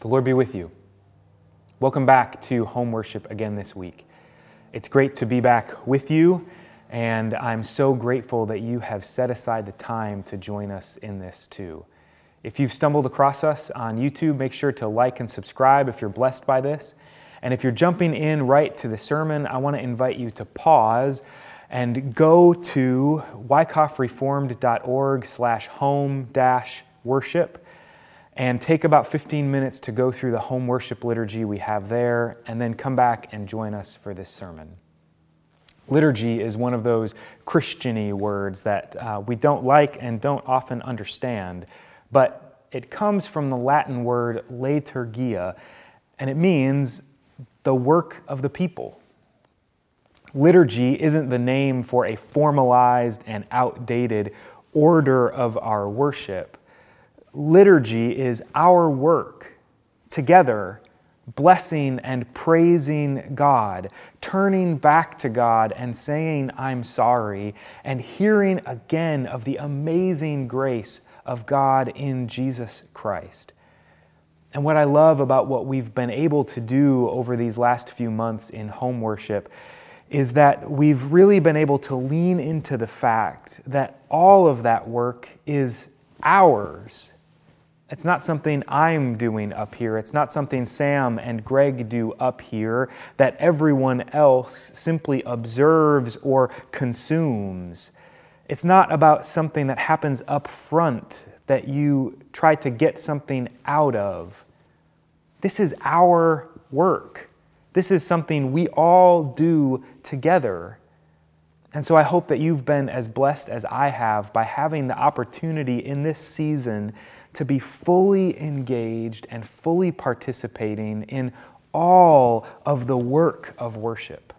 The Lord be with you. Welcome back to home worship again this week. It's great to be back with you, and I'm so grateful that you have set aside the time to join us in this too. If you've stumbled across us on YouTube, make sure to like and subscribe if you're blessed by this. And if you're jumping in right to the sermon, I want to invite you to pause and go to wyckoffreformed.org slash home dash worship and take about 15 minutes to go through the home worship liturgy we have there, and then come back and join us for this sermon. Liturgy is one of those Christiany words that uh, we don't like and don't often understand, but it comes from the Latin word liturgia, and it means the work of the people. Liturgy isn't the name for a formalized and outdated order of our worship liturgy is our work together, blessing and praising God, turning back to God and saying, I'm sorry, and hearing again of the amazing grace of God in Jesus Christ. And what I love about what we've been able to do over these last few months in home worship is that we've really been able to lean into the fact that all of that work is ours it's not something I'm doing up here. It's not something Sam and Greg do up here that everyone else simply observes or consumes. It's not about something that happens up front that you try to get something out of. This is our work. This is something we all do together. And so I hope that you've been as blessed as I have by having the opportunity in this season to be fully engaged and fully participating in all of the work of worship.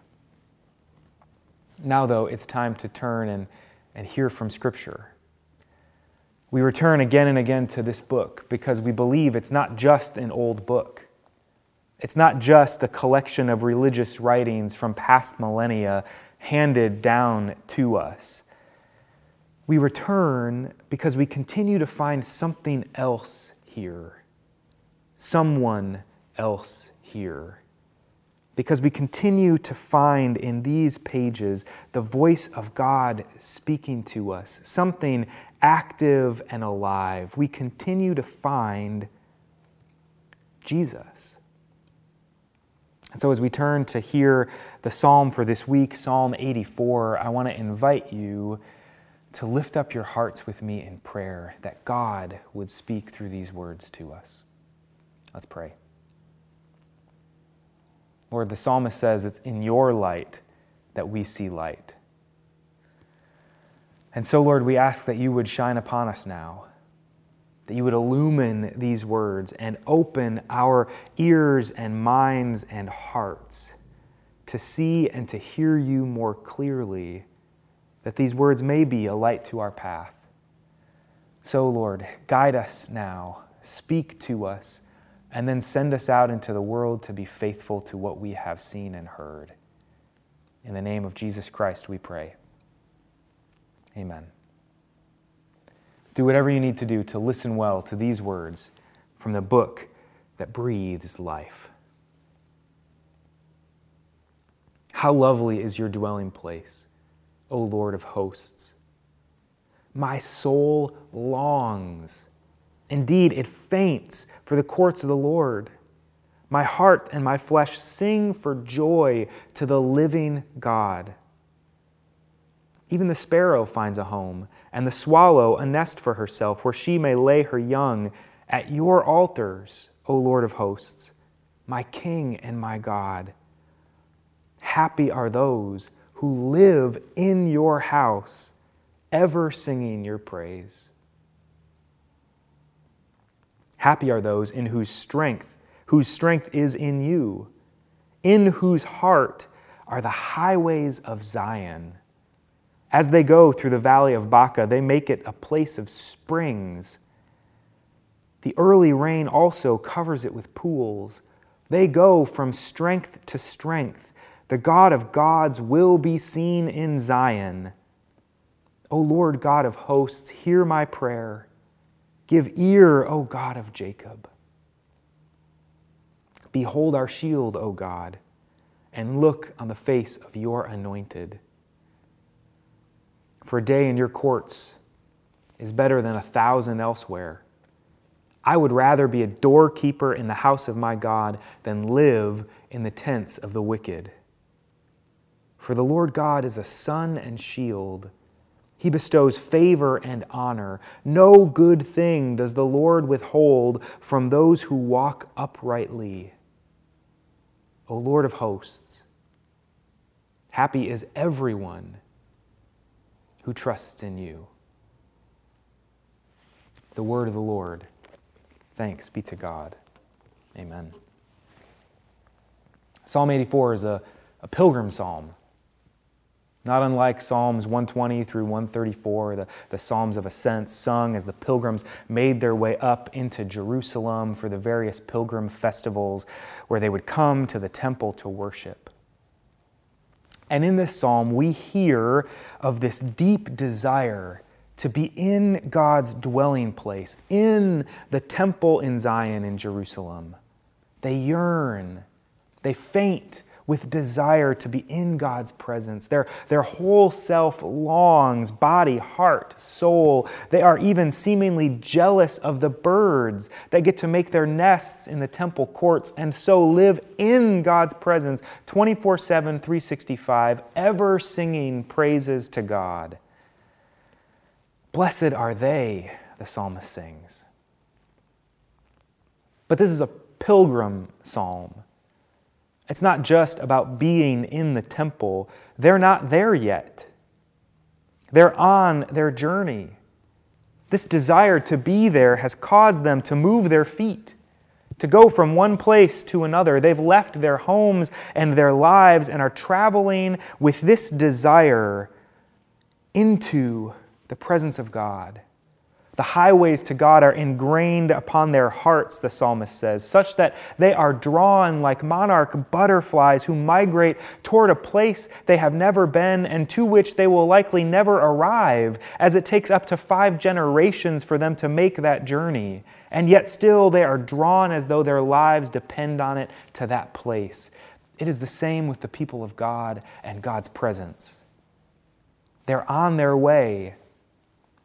Now, though, it's time to turn and, and hear from Scripture. We return again and again to this book because we believe it's not just an old book. It's not just a collection of religious writings from past millennia handed down to us we return because we continue to find something else here, someone else here. Because we continue to find in these pages the voice of God speaking to us, something active and alive. We continue to find Jesus. And so, as we turn to hear the psalm for this week, Psalm 84, I want to invite you to lift up your hearts with me in prayer that God would speak through these words to us. Let's pray. Lord, the psalmist says it's in your light that we see light. And so, Lord, we ask that you would shine upon us now, that you would illumine these words and open our ears and minds and hearts to see and to hear you more clearly that these words may be a light to our path. So, Lord, guide us now, speak to us, and then send us out into the world to be faithful to what we have seen and heard. In the name of Jesus Christ, we pray. Amen. Do whatever you need to do to listen well to these words from the book that breathes life. How lovely is your dwelling place O Lord of hosts. My soul longs. Indeed, it faints for the courts of the Lord. My heart and my flesh sing for joy to the living God. Even the sparrow finds a home, and the swallow a nest for herself, where she may lay her young at your altars, O Lord of hosts, my King and my God. Happy are those who live in your house, ever singing your praise. Happy are those in whose strength, whose strength is in you, in whose heart are the highways of Zion. As they go through the valley of Baca, they make it a place of springs. The early rain also covers it with pools. They go from strength to strength. The God of gods will be seen in Zion. O Lord God of hosts, hear my prayer. Give ear, O God of Jacob. Behold our shield, O God, and look on the face of your anointed. For a day in your courts is better than a thousand elsewhere. I would rather be a doorkeeper in the house of my God than live in the tents of the wicked. For the Lord God is a sun and shield. He bestows favor and honor. No good thing does the Lord withhold from those who walk uprightly. O Lord of hosts, happy is everyone who trusts in you. The word of the Lord. Thanks be to God. Amen. Psalm 84 is a, a pilgrim psalm. Not unlike Psalms 120 through 134, the, the Psalms of Ascent sung as the pilgrims made their way up into Jerusalem for the various pilgrim festivals where they would come to the temple to worship. And in this psalm, we hear of this deep desire to be in God's dwelling place, in the temple in Zion in Jerusalem. They yearn, they faint with desire to be in God's presence. Their, their whole self longs, body, heart, soul. They are even seemingly jealous of the birds that get to make their nests in the temple courts and so live in God's presence 24 7, 365, ever singing praises to God. Blessed are they, the psalmist sings. But this is a pilgrim psalm. It's not just about being in the temple, they're not there yet. They're on their journey. This desire to be there has caused them to move their feet, to go from one place to another. They've left their homes and their lives and are traveling with this desire into the presence of God. The highways to God are ingrained upon their hearts, the psalmist says, such that they are drawn like monarch butterflies who migrate toward a place they have never been and to which they will likely never arrive, as it takes up to five generations for them to make that journey. And yet, still, they are drawn as though their lives depend on it to that place. It is the same with the people of God and God's presence. They're on their way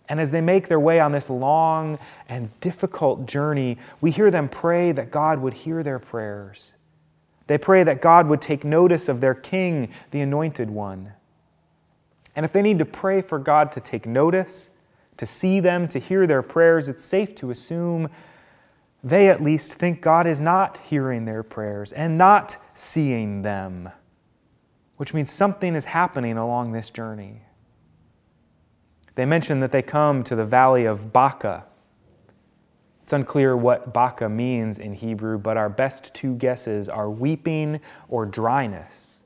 and as they make their way on this long and difficult journey, we hear them pray that God would hear their prayers. They pray that God would take notice of their king, the anointed one. And if they need to pray for God to take notice, to see them, to hear their prayers, it's safe to assume they at least think God is not hearing their prayers and not seeing them, which means something is happening along this journey. They mention that they come to the valley of Baca. It's unclear what Baca means in Hebrew, but our best two guesses are weeping or dryness.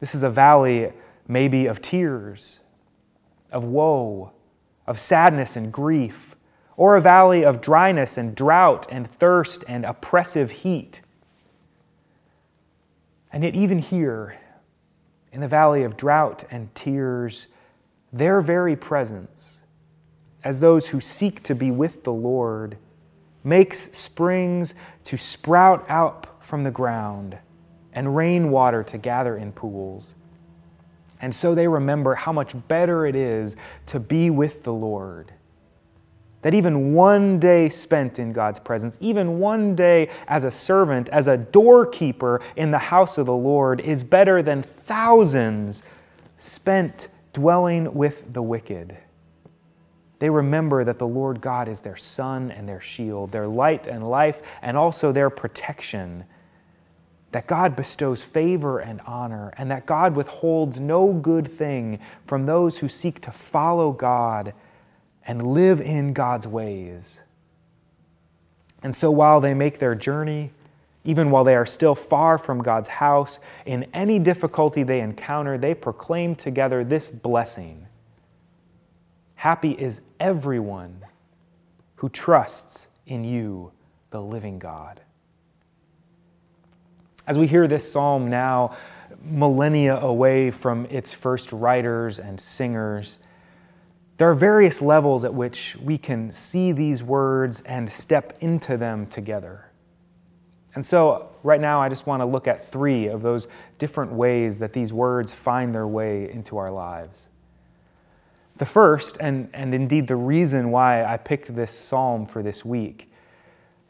This is a valley maybe of tears, of woe, of sadness and grief, or a valley of dryness and drought and thirst and oppressive heat. And yet, even here, in the valley of drought and tears, their very presence, as those who seek to be with the Lord, makes springs to sprout out from the ground and rainwater to gather in pools. And so they remember how much better it is to be with the Lord. That even one day spent in God's presence, even one day as a servant, as a doorkeeper in the house of the Lord, is better than thousands spent dwelling with the wicked. They remember that the Lord God is their sun and their shield, their light and life, and also their protection. That God bestows favor and honor, and that God withholds no good thing from those who seek to follow God and live in God's ways. And so while they make their journey, even while they are still far from God's house, in any difficulty they encounter, they proclaim together this blessing Happy is everyone who trusts in you, the living God. As we hear this psalm now, millennia away from its first writers and singers, there are various levels at which we can see these words and step into them together. And so, right now, I just want to look at three of those different ways that these words find their way into our lives. The first, and, and indeed the reason why I picked this psalm for this week,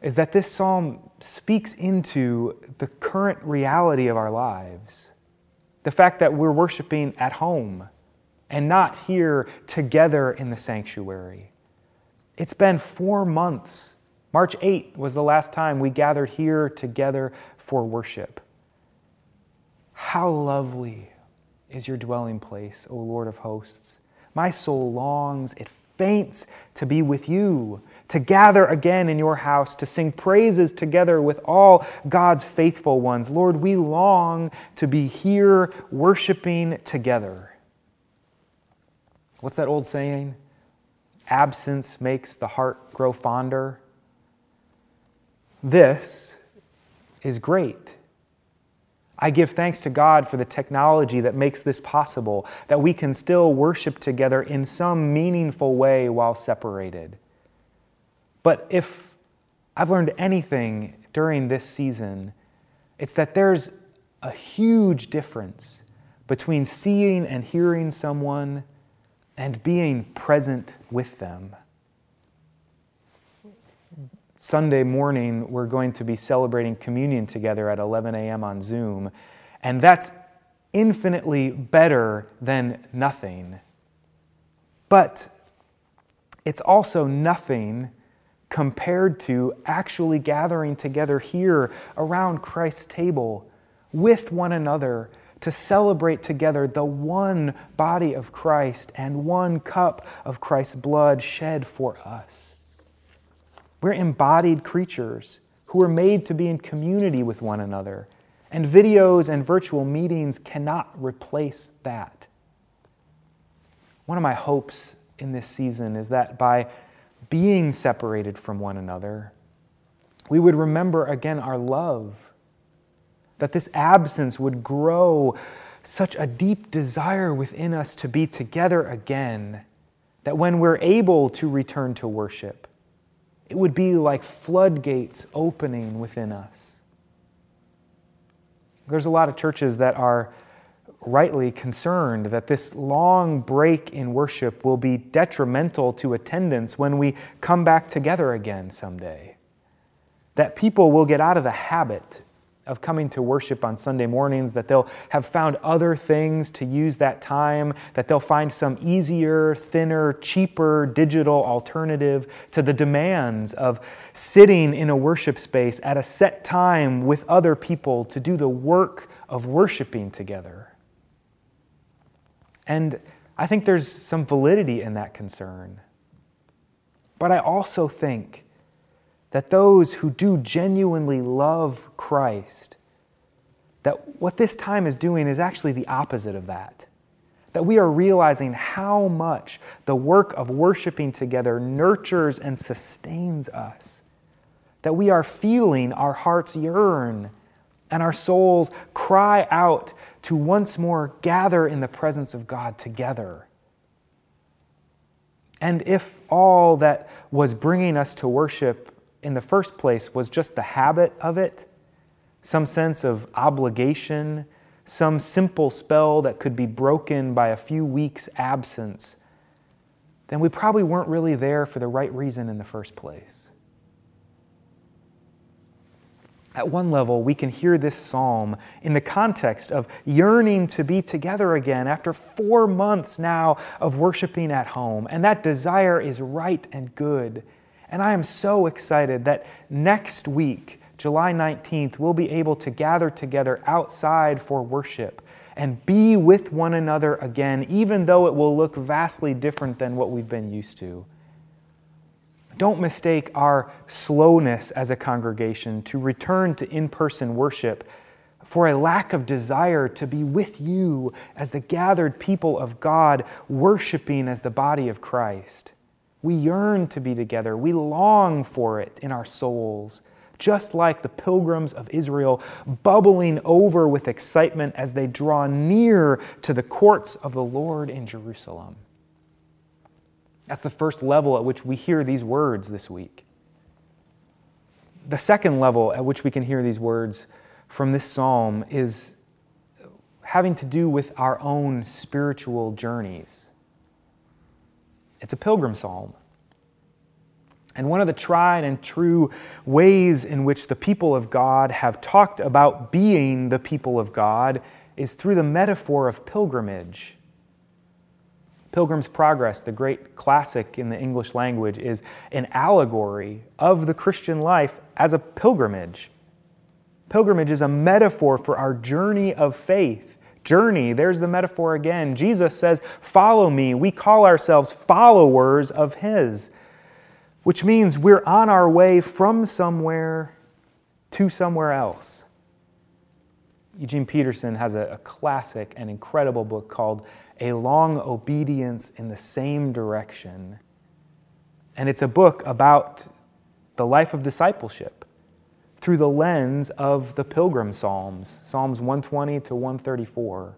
is that this psalm speaks into the current reality of our lives. The fact that we're worshiping at home and not here together in the sanctuary. It's been four months March 8 was the last time we gathered here together for worship. How lovely is your dwelling place, O Lord of hosts. My soul longs, it faints to be with you, to gather again in your house, to sing praises together with all God's faithful ones. Lord, we long to be here worshiping together. What's that old saying? Absence makes the heart grow fonder. This is great. I give thanks to God for the technology that makes this possible, that we can still worship together in some meaningful way while separated. But if I've learned anything during this season, it's that there's a huge difference between seeing and hearing someone and being present with them. Sunday morning, we're going to be celebrating communion together at 11 a.m. on Zoom. And that's infinitely better than nothing. But it's also nothing compared to actually gathering together here around Christ's table with one another to celebrate together the one body of Christ and one cup of Christ's blood shed for us. We're embodied creatures who are made to be in community with one another. And videos and virtual meetings cannot replace that. One of my hopes in this season is that by being separated from one another, we would remember again our love, that this absence would grow such a deep desire within us to be together again, that when we're able to return to worship, it would be like floodgates opening within us. There's a lot of churches that are rightly concerned that this long break in worship will be detrimental to attendance when we come back together again someday. That people will get out of the habit of coming to worship on Sunday mornings, that they'll have found other things to use that time, that they'll find some easier, thinner, cheaper digital alternative to the demands of sitting in a worship space at a set time with other people to do the work of worshiping together. And I think there's some validity in that concern. But I also think that those who do genuinely love Christ, that what this time is doing is actually the opposite of that. That we are realizing how much the work of worshiping together nurtures and sustains us. That we are feeling our hearts yearn and our souls cry out to once more gather in the presence of God together. And if all that was bringing us to worship in the first place was just the habit of it, some sense of obligation, some simple spell that could be broken by a few weeks' absence, then we probably weren't really there for the right reason in the first place. At one level, we can hear this psalm in the context of yearning to be together again after four months now of worshiping at home. And that desire is right and good. And I am so excited that next week, July 19th, we'll be able to gather together outside for worship and be with one another again, even though it will look vastly different than what we've been used to. Don't mistake our slowness as a congregation to return to in person worship for a lack of desire to be with you as the gathered people of God, worshiping as the body of Christ. We yearn to be together. We long for it in our souls, just like the pilgrims of Israel, bubbling over with excitement as they draw near to the courts of the Lord in Jerusalem. That's the first level at which we hear these words this week. The second level at which we can hear these words from this psalm is having to do with our own spiritual journeys. It's a pilgrim psalm. And one of the tried and true ways in which the people of God have talked about being the people of God is through the metaphor of pilgrimage. Pilgrim's Progress, the great classic in the English language, is an allegory of the Christian life as a pilgrimage. Pilgrimage is a metaphor for our journey of faith. Journey, there's the metaphor again. Jesus says, Follow me. We call ourselves followers of His which means we're on our way from somewhere to somewhere else. Eugene Peterson has a, a, classic and incredible book called A Long Obedience in the Same Direction. And it's a book about the life of discipleship through the lens of the Pilgrim Psalms, Psalms 120 to 134.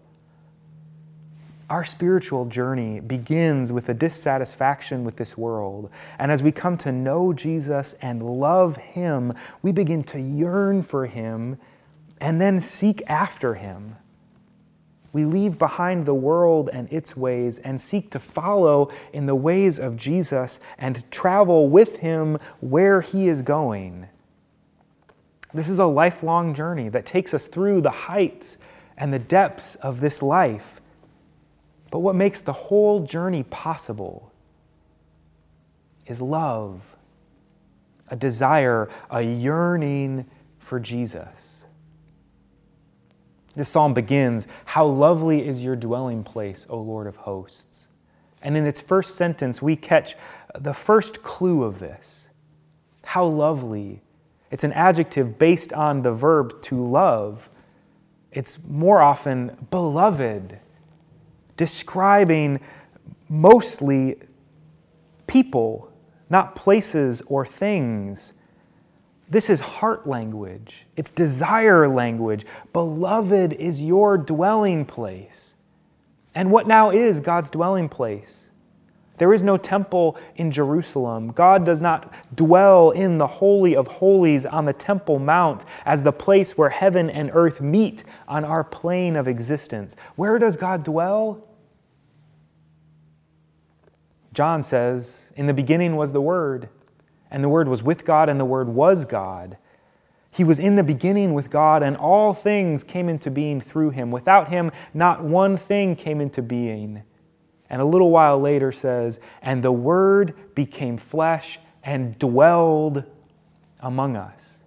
Our spiritual journey begins with a dissatisfaction with this world. And as we come to know Jesus and love Him, we begin to yearn for Him and then seek after Him. We leave behind the world and its ways and seek to follow in the ways of Jesus and travel with Him where He is going. This is a lifelong journey that takes us through the heights and the depths of this life. But what makes the whole journey possible is love, a desire, a yearning for Jesus. This psalm begins How lovely is your dwelling place, O Lord of hosts. And in its first sentence, we catch the first clue of this. How lovely. It's an adjective based on the verb to love. It's more often beloved describing mostly people, not places or things. This is heart language, it's desire language. Beloved is your dwelling place. And what now is God's dwelling place? There is no temple in Jerusalem. God does not dwell in the Holy of Holies on the Temple Mount as the place where heaven and earth meet on our plane of existence. Where does God dwell? John says, In the beginning was the Word, and the Word was with God, and the Word was God. He was in the beginning with God, and all things came into being through him. Without him, not one thing came into being. And a little while later says, And the Word became flesh and dwelled among us,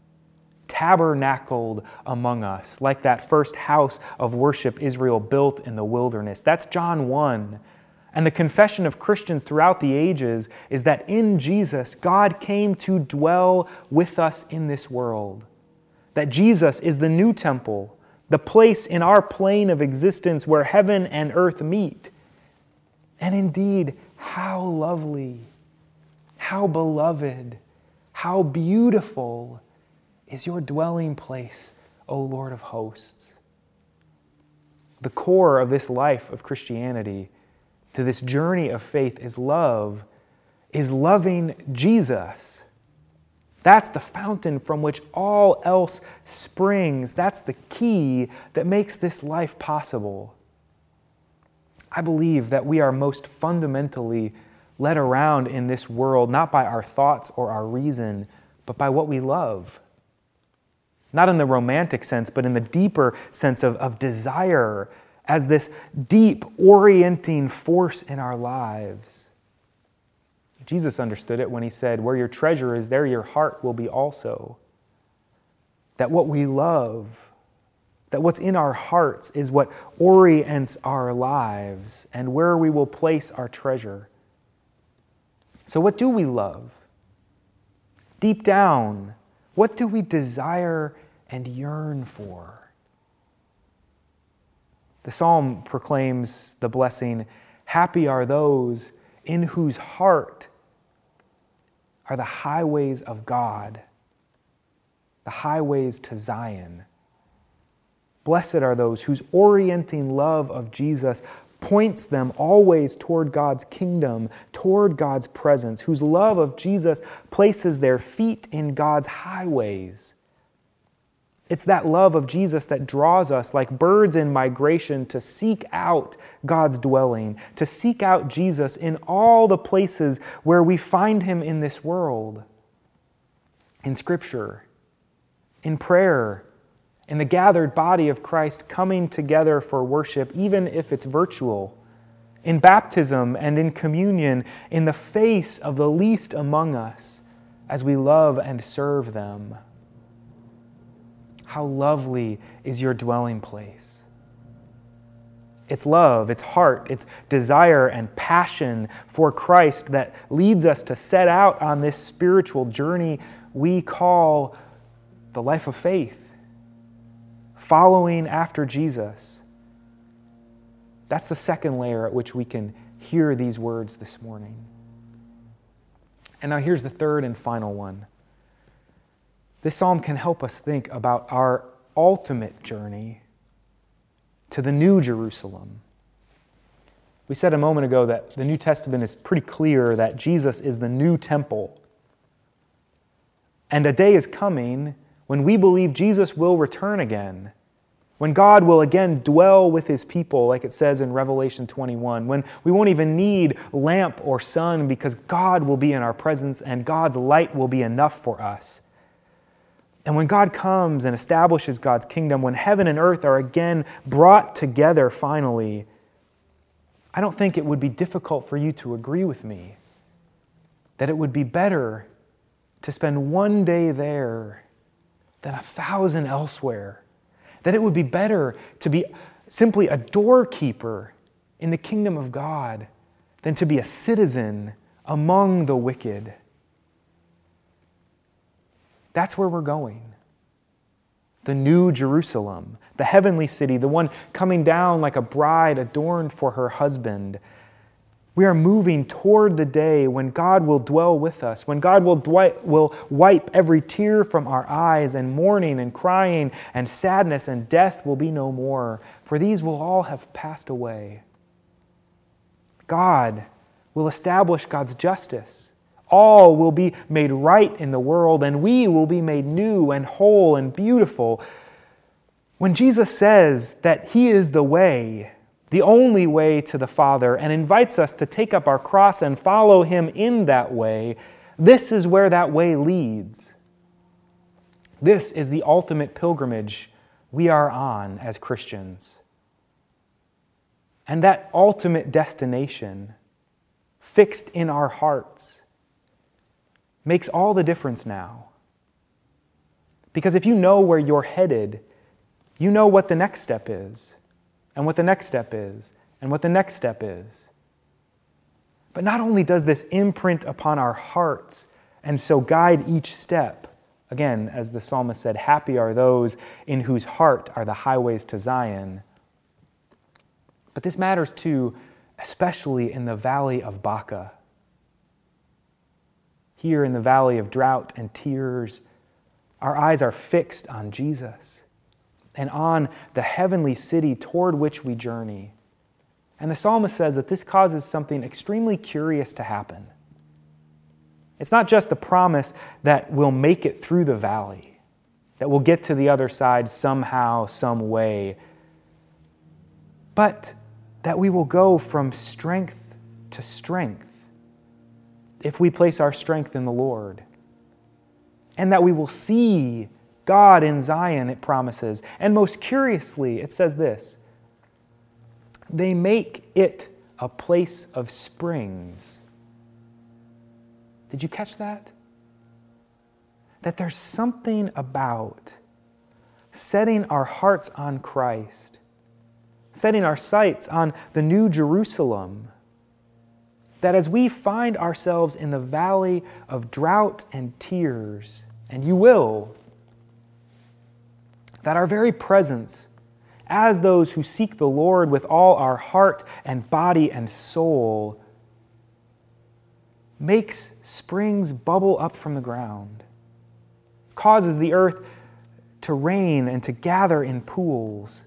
tabernacled among us, like that first house of worship Israel built in the wilderness. That's John 1. And the confession of Christians throughout the ages is that in Jesus, God came to dwell with us in this world. That Jesus is the new temple, the place in our plane of existence where heaven and earth meet. And indeed, how lovely, how beloved, how beautiful is your dwelling place, O Lord of hosts. The core of this life of Christianity to this journey of faith is love, is loving Jesus. That's the fountain from which all else springs. That's the key that makes this life possible. I believe that we are most fundamentally led around in this world not by our thoughts or our reason, but by what we love. Not in the romantic sense, but in the deeper sense of, of desire as this deep orienting force in our lives. Jesus understood it when he said, Where your treasure is, there your heart will be also. That what we love, that what's in our hearts is what orients our lives and where we will place our treasure. So, what do we love? Deep down, what do we desire and yearn for? The psalm proclaims the blessing Happy are those in whose heart are the highways of God, the highways to Zion. Blessed are those whose orienting love of Jesus points them always toward God's kingdom, toward God's presence, whose love of Jesus places their feet in God's highways. It's that love of Jesus that draws us like birds in migration to seek out God's dwelling, to seek out Jesus in all the places where we find him in this world in Scripture, in prayer, in the gathered body of Christ coming together for worship, even if it's virtual, in baptism and in communion, in the face of the least among us as we love and serve them. How lovely is your dwelling place! It's love, it's heart, it's desire and passion for Christ that leads us to set out on this spiritual journey we call the life of faith, following after Jesus. That's the second layer at which we can hear these words this morning. And now here's the third and final one. This psalm can help us think about our ultimate journey to the new Jerusalem. We said a moment ago that the New Testament is pretty clear that Jesus is the new temple and a day is coming when we believe Jesus will return again, when God will again dwell with his people, like it says in Revelation 21, when we won't even need lamp or sun because God will be in our presence and God's light will be enough for us. And when God comes and establishes God's kingdom, when heaven and earth are again brought together finally, I don't think it would be difficult for you to agree with me that it would be better to spend one day there than a thousand elsewhere. That it would be better to be simply a doorkeeper in the kingdom of God than to be a citizen among the wicked. That's where we're going. The new Jerusalem, the heavenly city, the one coming down like a bride adorned for her husband we are moving toward the day when God will dwell with us, when God will, will wipe every tear from our eyes, and mourning and crying and sadness and death will be no more, for these will all have passed away. God will establish God's justice. All will be made right in the world, and we will be made new and whole and beautiful. When Jesus says that He is the way, the only way to the Father, and invites us to take up our cross and follow Him in that way, this is where that way leads. This is the ultimate pilgrimage we are on as Christians. And that ultimate destination, fixed in our hearts, makes all the difference now. Because if you know where you're headed, you know what the next step is and what the next step is, and what the next step is. But not only does this imprint upon our hearts and so guide each step, again, as the psalmist said, happy are those in whose heart are the highways to Zion. But this matters too, especially in the valley of Baca. Here in the valley of drought and tears, our eyes are fixed on Jesus and on the heavenly city toward which we journey. And the psalmist says that this causes something extremely curious to happen. It's not just the promise that we'll make it through the valley, that we'll get to the other side somehow, some way, but that we will go from strength to strength if we place our strength in the Lord. And that we will see God in Zion, it promises. And most curiously, it says this they make it a place of springs. Did you catch that? That there's something about setting our hearts on Christ, setting our sights on the New Jerusalem, that as we find ourselves in the valley of drought and tears, and you will, that our very presence, as those who seek the Lord with all our heart and body and soul, makes springs bubble up from the ground, causes the earth to rain and to gather in pools.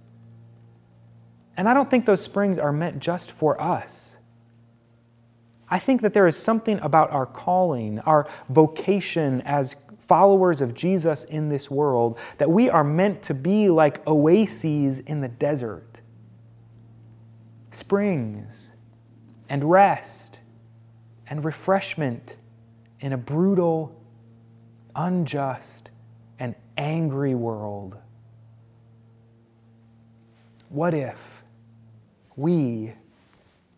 And I don't think those springs are meant just for us. I think that there is something about our calling, our vocation as followers of Jesus in this world, that we are meant to be like oases in the desert springs and rest and refreshment in a brutal, unjust, and angry world. What if we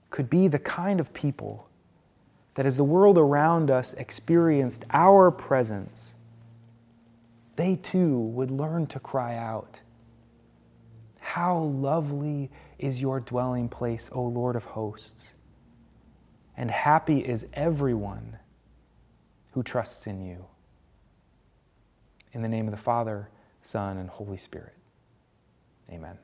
could be the kind of people that, as the world around us experienced our presence, they too would learn to cry out, How lovely is your dwelling place, O Lord of hosts! And happy is everyone who trusts in you. In the name of the Father, Son, and Holy Spirit. Amen.